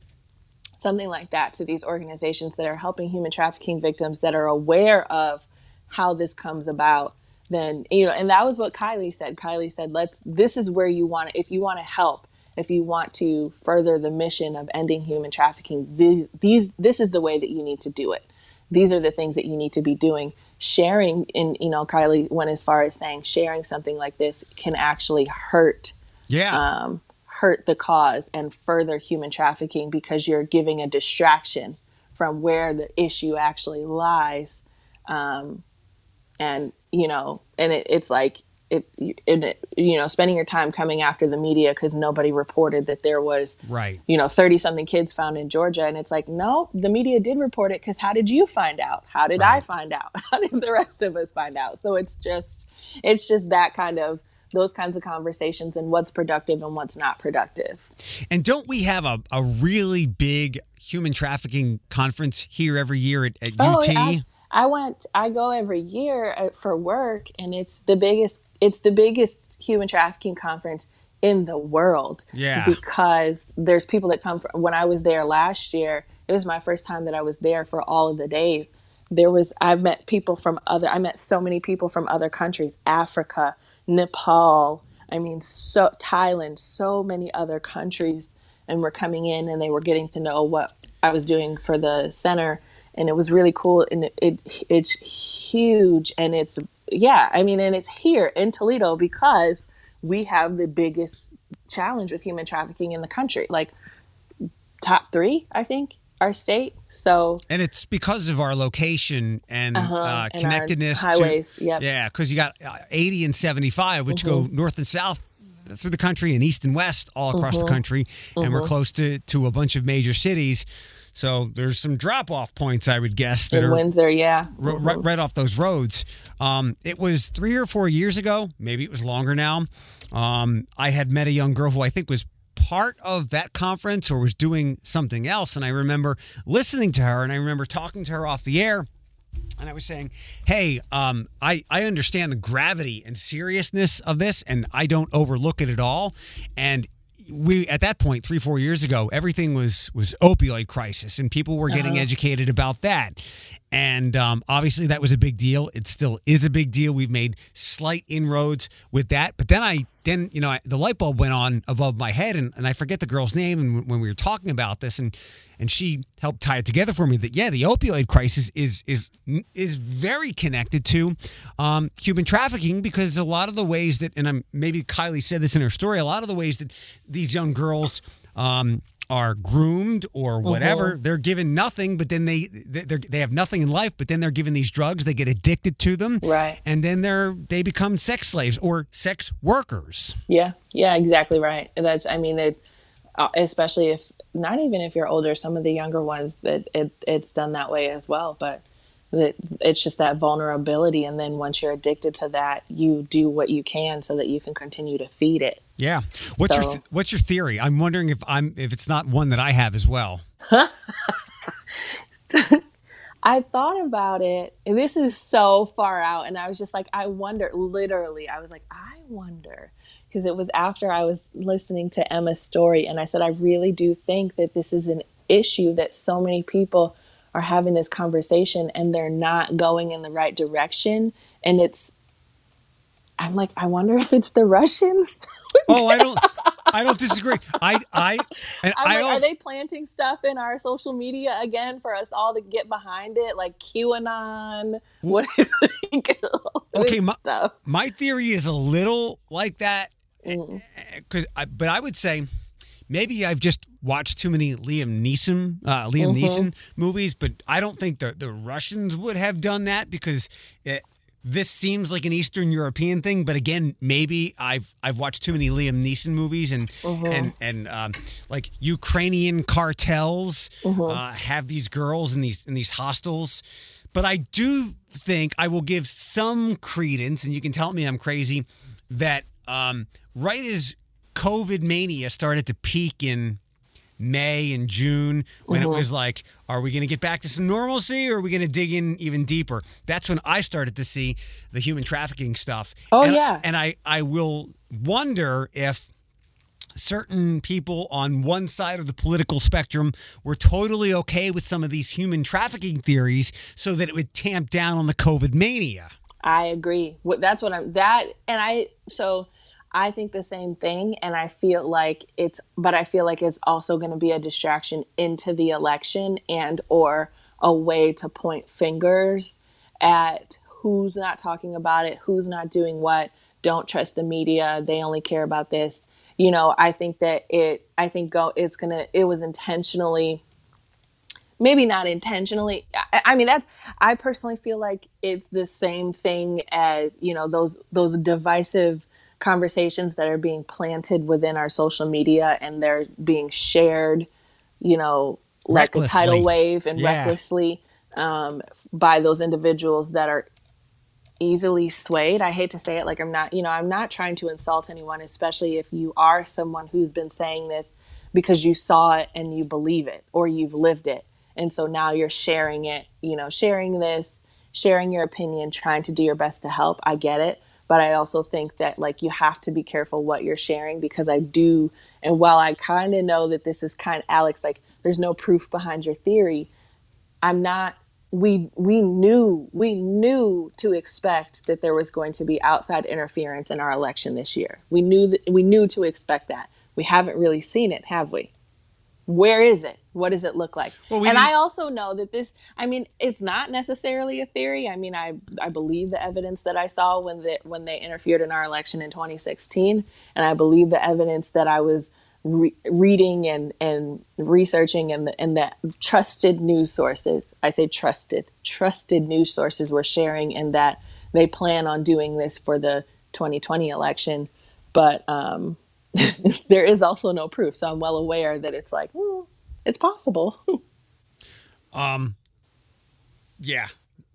something like that to these organizations that are helping human trafficking victims that are aware of how this comes about then you know and that was what kylie said. Kylie said let's this is where you want if you want to help if you want to further the mission of ending human trafficking these, these this is the way that you need to do it these are the things that you need to be doing sharing in you know kylie went as far as saying sharing something like this can actually hurt Yeah. um, hurt the cause and further human trafficking because you're giving a distraction from where the issue actually lies. Um, and, you know, and it, it's like, it, it, you know, spending your time coming after the media because nobody reported that there was, right. you know, 30 something kids found in Georgia. And it's like, no, the media did report it because how did you find out? How did I find out? [LAUGHS] How did the rest of us find out? So it's just, it's just that kind of, those kinds of conversations and what's productive and what's not productive. And don't we have a, a really big human trafficking conference here every year at, at UT? Oh, I, I went. I go every year uh, for work, and it's the biggest. It's the biggest human trafficking conference in the world. Yeah. Because there's people that come from. When I was there last year, it was my first time that I was there for all of the days. There was. I've met people from other. I met so many people from other countries, Africa, Nepal. I mean, so Thailand, so many other countries, and were coming in, and they were getting to know what I was doing for the center and it was really cool and it, it it's huge and it's yeah i mean and it's here in toledo because we have the biggest challenge with human trafficking in the country. Like top three, I think, our state. So and it's because of our location and uh-huh, uh, and our connectedness highways, to yep. yeah, because you got uh, 80 and 75, which go mm-hmm. north and south through the country and east and west all across the mm-hmm. country, and we're mm-hmm. close to to a bunch of major cities. So there's some drop off points, I would guess, that in are Windsor, yeah. ro- right, right off those roads. Um, it was three or four years ago, maybe it was longer now. Um, I had met a young girl who I think was part of that conference or was doing something else. And I remember listening to her and I remember talking to her off the air. And I was saying, hey, um, I, I understand the gravity and seriousness of this, and I don't overlook it at all. And we at that point three four years ago everything was was opioid crisis and people were getting educated about that. And um, obviously that was a big deal. It still is a big deal. We've made slight inroads with that. But then i then you know I, the light bulb went on above my head and, and i forget the girl's name and when we were talking about this and and she helped tie it together for me that yeah the opioid crisis is is is very connected to um, human trafficking because a lot of the ways that and I'm maybe Kylie said this in her story a lot of the ways that these young girls um, are groomed or whatever they're given nothing but then they they they have nothing in life but then they're given these drugs they get addicted to them Right. and then they're they become sex slaves or sex workers Yeah, yeah, exactly right. That's, I mean, it, uh, especially if not even if you're older, some of the younger ones that it, it's done that way as well. But that it's just that vulnerability, and then once you're addicted to that, you do what you can so that you can continue to feed it. Yeah. What's your th- what's your theory? I'm wondering if i'm if it's not one that i have as well. [LAUGHS] I thought about it, and this is so far out, and I was just like, I wonder, literally, I was like, I wonder, because it was after I was listening to Emma's story, and I said, I really do think that this is an issue that so many people are having this conversation and they're not going in the right direction, and it's, I'm like, I wonder if it's the Russians. [LAUGHS] oh i don't i don't disagree i i and I'm i like, also are they planting stuff in our social media again for us all to get behind it, like QAnon? What do you think? Okay, my- stuff. my theory is a little like that Mm. because I, but i would say maybe i've just watched too many liam neeson uh, liam Mm-hmm. neeson movies but i don't think the, the russians would have done that because it, this seems like an eastern european thing but again maybe i've i've watched too many liam neeson movies and Mm-hmm. and and um, like ukrainian cartels Mm-hmm. uh, have these girls in these in these hostels but I do think I will give some credence, and you can tell me I'm crazy, that um, right as COVID mania started to peak in May and June, when Mm-hmm. it was like, are we going to get back to some normalcy or are we going to dig in even deeper? That's when I started to see the human trafficking stuff. Oh, And- yeah. And I, I will wonder if certain people on one side of the political spectrum were totally okay with some of these human trafficking theories so that it would tamp down on the COVID mania. I agree. What that's what I'm that and I so I think the same thing and I feel like it's but I feel like it's also going to be a distraction into the election and or a way to point fingers at who's not talking about it, who's not doing what, don't trust the media, they only care about this. You know, I think that it I think go it's to it was intentionally maybe not intentionally I, I mean that's i personally feel like it's the same thing as you know those those divisive conversations that are being planted within our social media and they're being shared you know like a tidal wave and Yeah. recklessly um, by those individuals that are easily swayed. I hate to say it like i'm not you know i'm not trying to insult anyone especially if you are someone who's been saying this because you saw it and you believe it or you've lived it. And so now you're sharing it you know sharing this sharing your opinion trying to do your best to help. I get it but i also think that like you have to be careful what you're sharing because i do and while i kind of know that this is kind of alex like there's no proof behind your theory i'm not we we knew we knew to expect that there was going to be outside interference in our election this year. We knew that we knew to expect that. We haven't really seen it have we where is it? What does it look like? Well, we and I also know that this, I mean, it's not necessarily a theory. I mean, I, I believe the evidence that I saw when the, when they interfered in our election in 2016. And I believe the evidence that I was re- reading and, and researching and the, and that trusted news sources, I say trusted, trusted news sources were sharing and that they plan on doing this for the 2020 election. But, um, [LAUGHS] there is also no proof. So I'm well aware that it's like, hmm, it's possible. [LAUGHS] um, yeah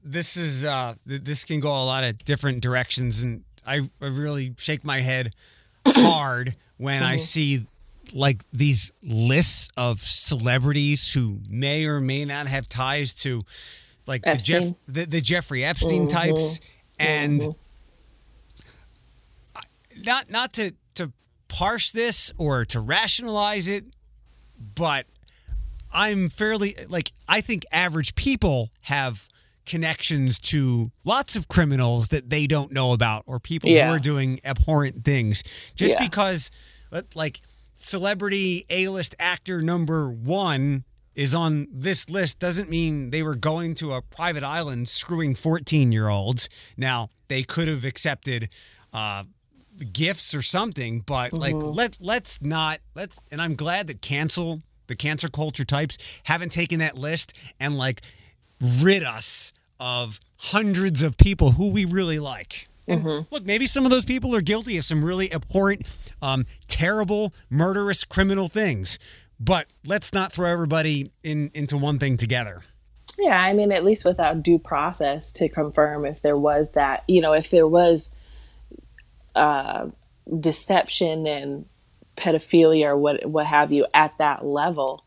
this is uh th- this can go a lot of different directions and i, I really shake my head [COUGHS] hard when i see like these lists of celebrities who may or may not have ties to like the jeff the, the jeffrey epstein types and I- not not to parse this or to rationalize it but I'm fairly like I think average people have connections to lots of criminals that they don't know about or people Yeah. who are doing abhorrent things. Just Yeah. because like celebrity A-list actor number 1 is on this list doesn't mean they were going to a private island screwing 14-year-olds. Now, they could have accepted uh gifts or something but like Mm-hmm. let let's not let's and i'm glad that cancel the cancer culture types haven't taken that list and like rid us of hundreds of people who we really like and Mm-hmm. look maybe some of those people are guilty of some really abhorrent um, terrible murderous criminal things but let's not throw everybody in into one thing together Yeah, I mean, at least without due process to confirm if there was that, you know, if there was uh, deception and pedophilia or what what have you at that level.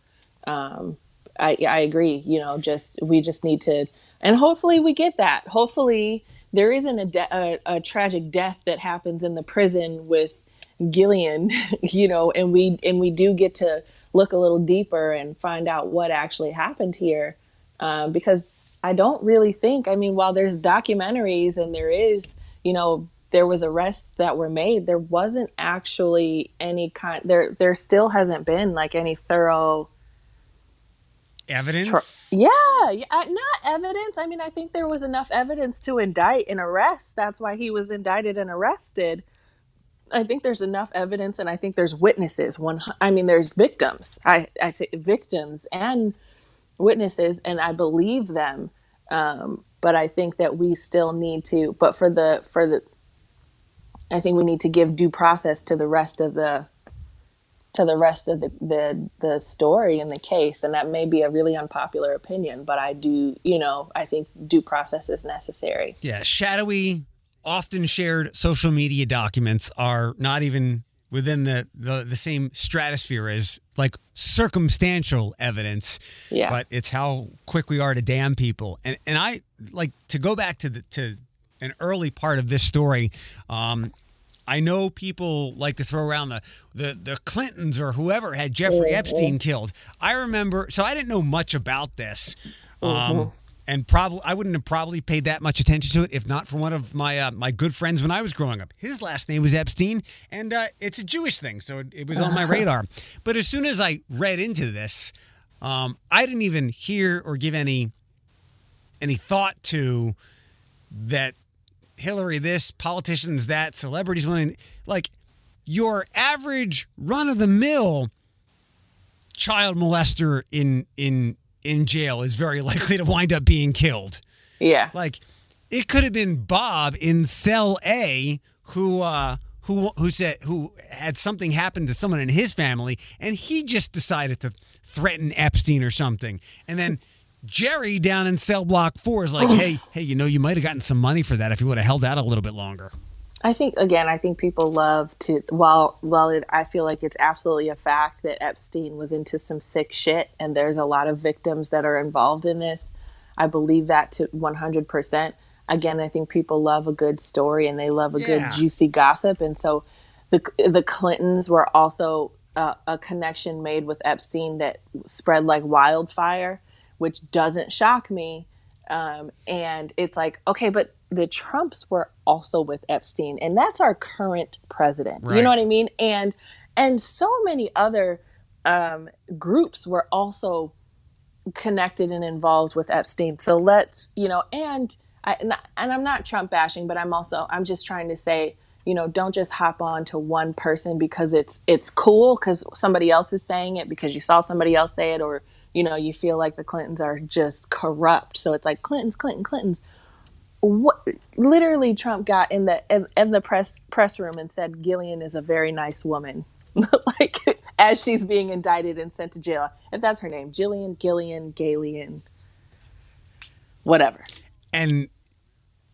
Um, I I agree. You know, just we just need to, and hopefully we get that. Hopefully there isn't a de- a, a tragic death that happens in the prison with Gillian, [LAUGHS] you know, and we and we do get to look a little deeper and find out what actually happened here, um, because I don't really think. I mean, while there's documentaries and there is, you know, there was arrests that were made, there wasn't actually any kind. There there still hasn't been like any thorough evidence Tr- yeah, yeah, uh, not evidence. I mean, I think there was enough evidence to indict and arrest. That's why he was indicted and arrested. I think there's enough evidence, and I think there's witnesses. One, I mean, there's victims. I, I think victims and witnesses, and I believe them. Um, but I think that we still need to. But for the for the, I think we need to give due process to the rest of the to the rest of the, the the story and the case and that may be a really unpopular opinion but i do you know i think due process is necessary Yeah, shadowy, often shared social media documents are not even within the, the, the same stratosphere as like circumstantial evidence. Yeah. But it's how quick we are to damn people. And and I like to go back to the to an early part of this story. Um, I know people like to throw around the, the the Clintons or whoever had Jeffrey Epstein killed. I remember, so I didn't know much about this, um, and probably I wouldn't have probably paid that much attention to it if not for one of my uh, my good friends when I was growing up. His last name was Epstein, and uh, it's a Jewish thing, so it, it was on my radar. But as soon as I read into this, um, I didn't even hear or give any any thought to that Hillary this, politicians that, celebrities winning. Like your average run of the mill child molester in in in jail is very [LAUGHS] likely to wind up being killed. yeah Like it could have been Bob in cell A who uh who who said who had something happen to someone in his family and he just decided to threaten Epstein or something. And then Jerry down in cell block 4 is like, "Hey, hey, you know you might have gotten some money for that if you would have held out a little bit longer." i think again i think people love to while while it, i feel like it's absolutely a fact that epstein was into some sick shit and there's a lot of victims that are involved in this i believe that to 100% again i think people love a good story and they love a Yeah. good juicy gossip and so the the clintons were also uh, a connection made with epstein that spread like wildfire which doesn't shock me um, and it's like okay but the trumps were also with epstein and that's our current president. You know what i mean? And and so many other um, groups were also connected and involved with Epstein. So let's, you know, and I and I'm not Trump bashing, but I'm also I'm just trying to say, you know, don't just hop on to one person because it's it's cool because somebody else is saying it because you saw somebody else say it or you know you feel like the Clintons are just corrupt. So it's like Clintons, Clinton, Clintons. What literally Trump got in the in, in the press press room and said Gillian is a very nice woman. [LAUGHS] like as she's being indicted and sent to jail. If that's her name, Jillian, Gillian, Galian, whatever. And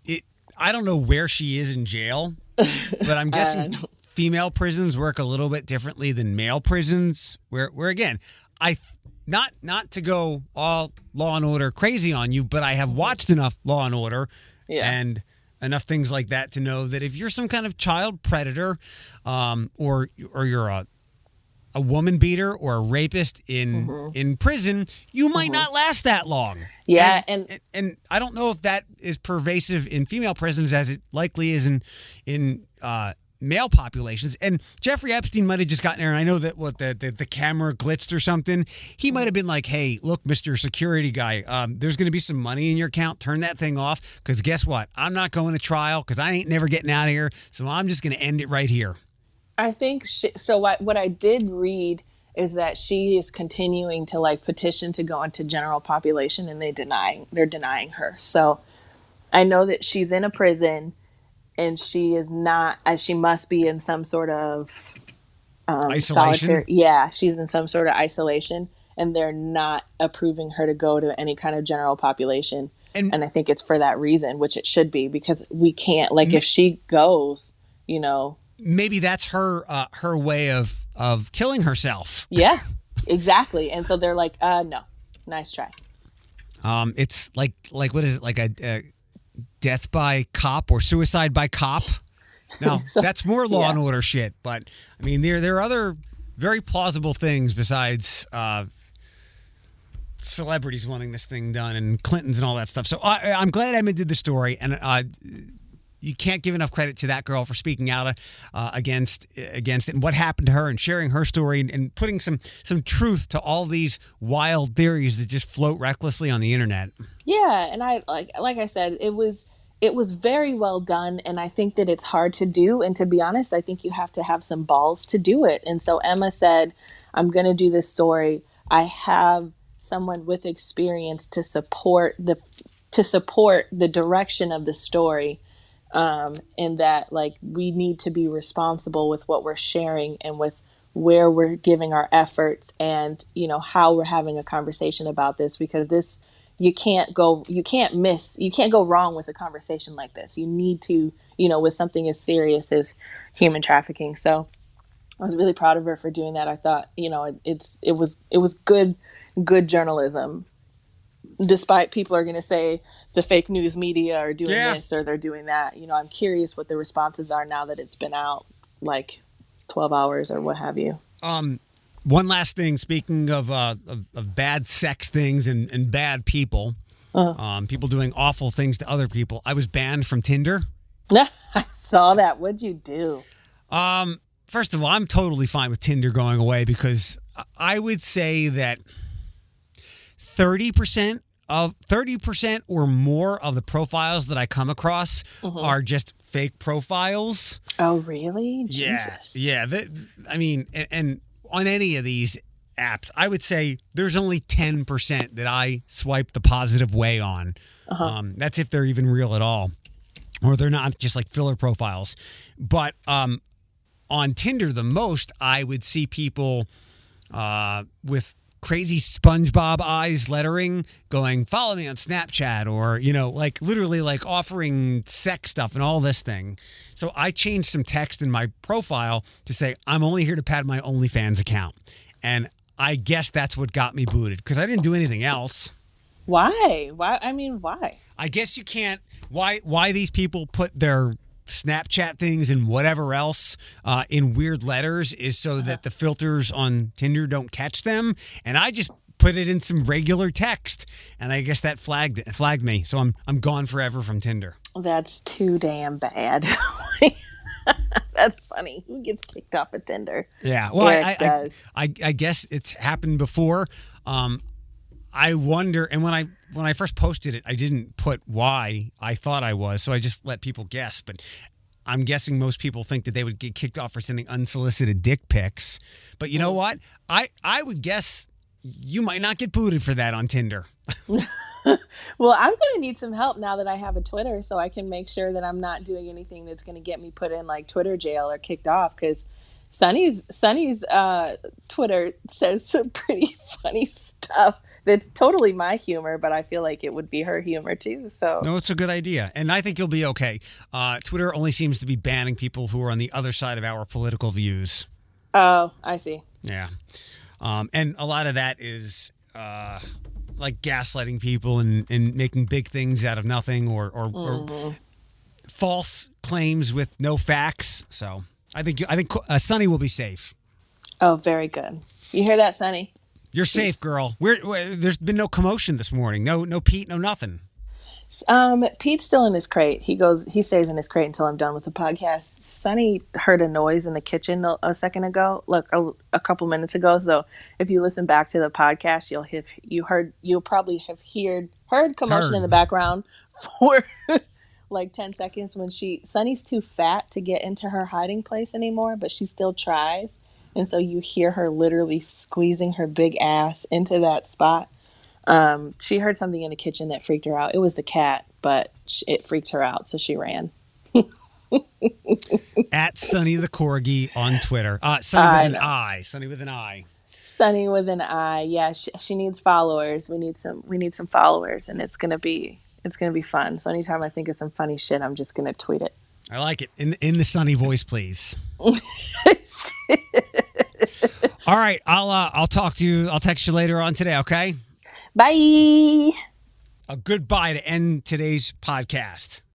it, I don't know where she is in jail, but I'm [LAUGHS] guessing female prisons work a little bit differently than male prisons. Where, where again, I not not to go all Law and Order crazy on you, but I have watched enough Law and Order, Yeah. and enough things like that to know that if you're some kind of child predator, um, or or you're a a woman beater or a rapist in in prison, you might not last that long. Yeah, and, and- and I don't know if that is pervasive in female prisons as it likely is in in uh, male populations. And Jeffrey Epstein might have just gotten there. And I know that what the, the the camera glitched or something. He might have been like, "Hey, look, Mister Security Guy, um, there's going to be some money in your account. Turn that thing off because guess what? I'm not going to trial because I ain't never getting out of here. So I'm just going to end it right here." I think she, so. What what I did read is that she is continuing to like petition to go into general population, and they denying they're denying her. So I know that she's in a prison, and she is not as she must be in some sort of um, Isolation? solitary. Yeah, she's in some sort of isolation, and they're not approving her to go to any kind of general population. And- And, I think it's for that reason, which it should be, because we can't like if she goes, you know, Maybe that's her uh, her way of of killing herself. [LAUGHS] Yeah, exactly. And so they're like, uh, no, nice try. Um, it's like like what is it like a, a death by cop or suicide by cop? No, [LAUGHS] So- that's more law yeah. and order shit. But I mean, there there are other very plausible things besides uh, celebrities wanting this thing done and Clintons and all that stuff. So I, I'm glad Emma did the story, and uh, you can't give enough credit to that girl for speaking out uh, against against it and what happened to her and sharing her story and, and putting some some truth to all these wild theories that just float recklessly on the internet. Yeah, and I like like I said, it was it was very well done and I think that it's hard to do and to be honest, I think you have to have some balls to do it. And so Emma said, I'm going to do this story. I have someone with experience to support the to support the direction of the story um, in that like we need to be responsible with what we're sharing and with where we're giving our efforts and you know how we're having a conversation about this because this you can't go you can't miss you can't go wrong with a conversation like this. You need to you know with something as serious as human trafficking. So i was really proud of her for doing that. I thought you know it, it's it was it was good good journalism. Despite people are going to say the fake news media are doing Yeah. this or they're doing that you know i'm curious what the responses are now that it's been out like 12 hours or what have you. Um, one last thing. Speaking of uh, of, of bad sex things and, and bad people, um, people doing awful things to other people. I was banned from Tinder. [LAUGHS] i saw that what'd you do Um, first of all, I'm totally fine with Tinder going away because I would say that 30% of 30% or more of the profiles that I come across are just fake profiles. oh really Yeah. jesus Yeah. I mean, and, and on any of these apps, I would say there's only 10% that I swipe the positive way on. Um, that's if they're even real at all, or they're not just like filler profiles. But um, on Tinder, the most I would see people uh, with crazy SpongeBob eyes lettering going, follow me on Snapchat, or, you know, like literally like offering sex stuff and all this thing. So I changed some text in my profile to say, I'm only here to pad my OnlyFans account. And I guess that's what got me booted because I didn't do anything else. why why i mean why I guess you can't. Why? Why these people put their Snapchat things and whatever else uh, in weird letters is so that the filters on Tinder don't catch them. And I just put it in some regular text, and I guess that flagged flagged me. So I'm I'm gone forever from Tinder. that's too damn bad [LAUGHS] That's funny. Who gets kicked off of Tinder? Yeah. Well, I, I. I, I guess it's happened before. Um, I wonder, and when I when I first posted it, I didn't put why I thought I was, so I just let people guess. But I'm guessing most people think that they would get kicked off for sending unsolicited dick pics. But you know what? I I would guess you might not get booted for that on Tinder. [LAUGHS] Well, I'm going to need some help now that I have a Twitter so I can make sure that I'm not doing anything that's going to get me put in like Twitter jail or kicked off cuz Sunny's Sunny's uh, Twitter says some pretty [LAUGHS] funny stuff that's totally my humor, but I feel like it would be her humor too. So No, it's a good idea, and I think you'll be okay. Uh, Twitter only seems to be banning people who are on the other side of our political views. Oh, I see. Yeah. Um, and a lot of that is uh, like gaslighting people and, and making big things out of nothing or, or, or false claims with no facts. So I think I think uh, Sunny will be safe. Oh, very good. You hear that, Sunny? You're safe, girl. We're, we there's been no commotion this morning. No, no Pete, no nothing. Um, Pete's still in his crate. He goes, he stays in his crate until I'm done with the podcast. Sunny heard a noise in the kitchen a, a second ago, look, a, a couple minutes ago. So if you listen back to the podcast, you'll have you heard you'll probably have heard heard commotion Heard. in the background [LAUGHS] for like ten seconds when she Sunny's too fat to get into her hiding place anymore, but she still tries, and so you hear her literally squeezing her big ass into that spot. Um, she heard something in the kitchen that freaked her out. It was the cat, but it freaked her out, so she ran. [LAUGHS] At Sunny the Corgi on Twitter. Uh, Sunny with an. I. Sunny with an I. Sunny with an eye. Yeah, she, she needs followers. We need some. We need some followers, and it's gonna be it's gonna be fun. So anytime I think of some funny shit, I'm just gonna tweet it. I like it. In in the Sunny voice, please. [LAUGHS] All right, I'll uh, I'll talk to you. I'll text you later on today. Okay. Bye. A goodbye to end today's podcast.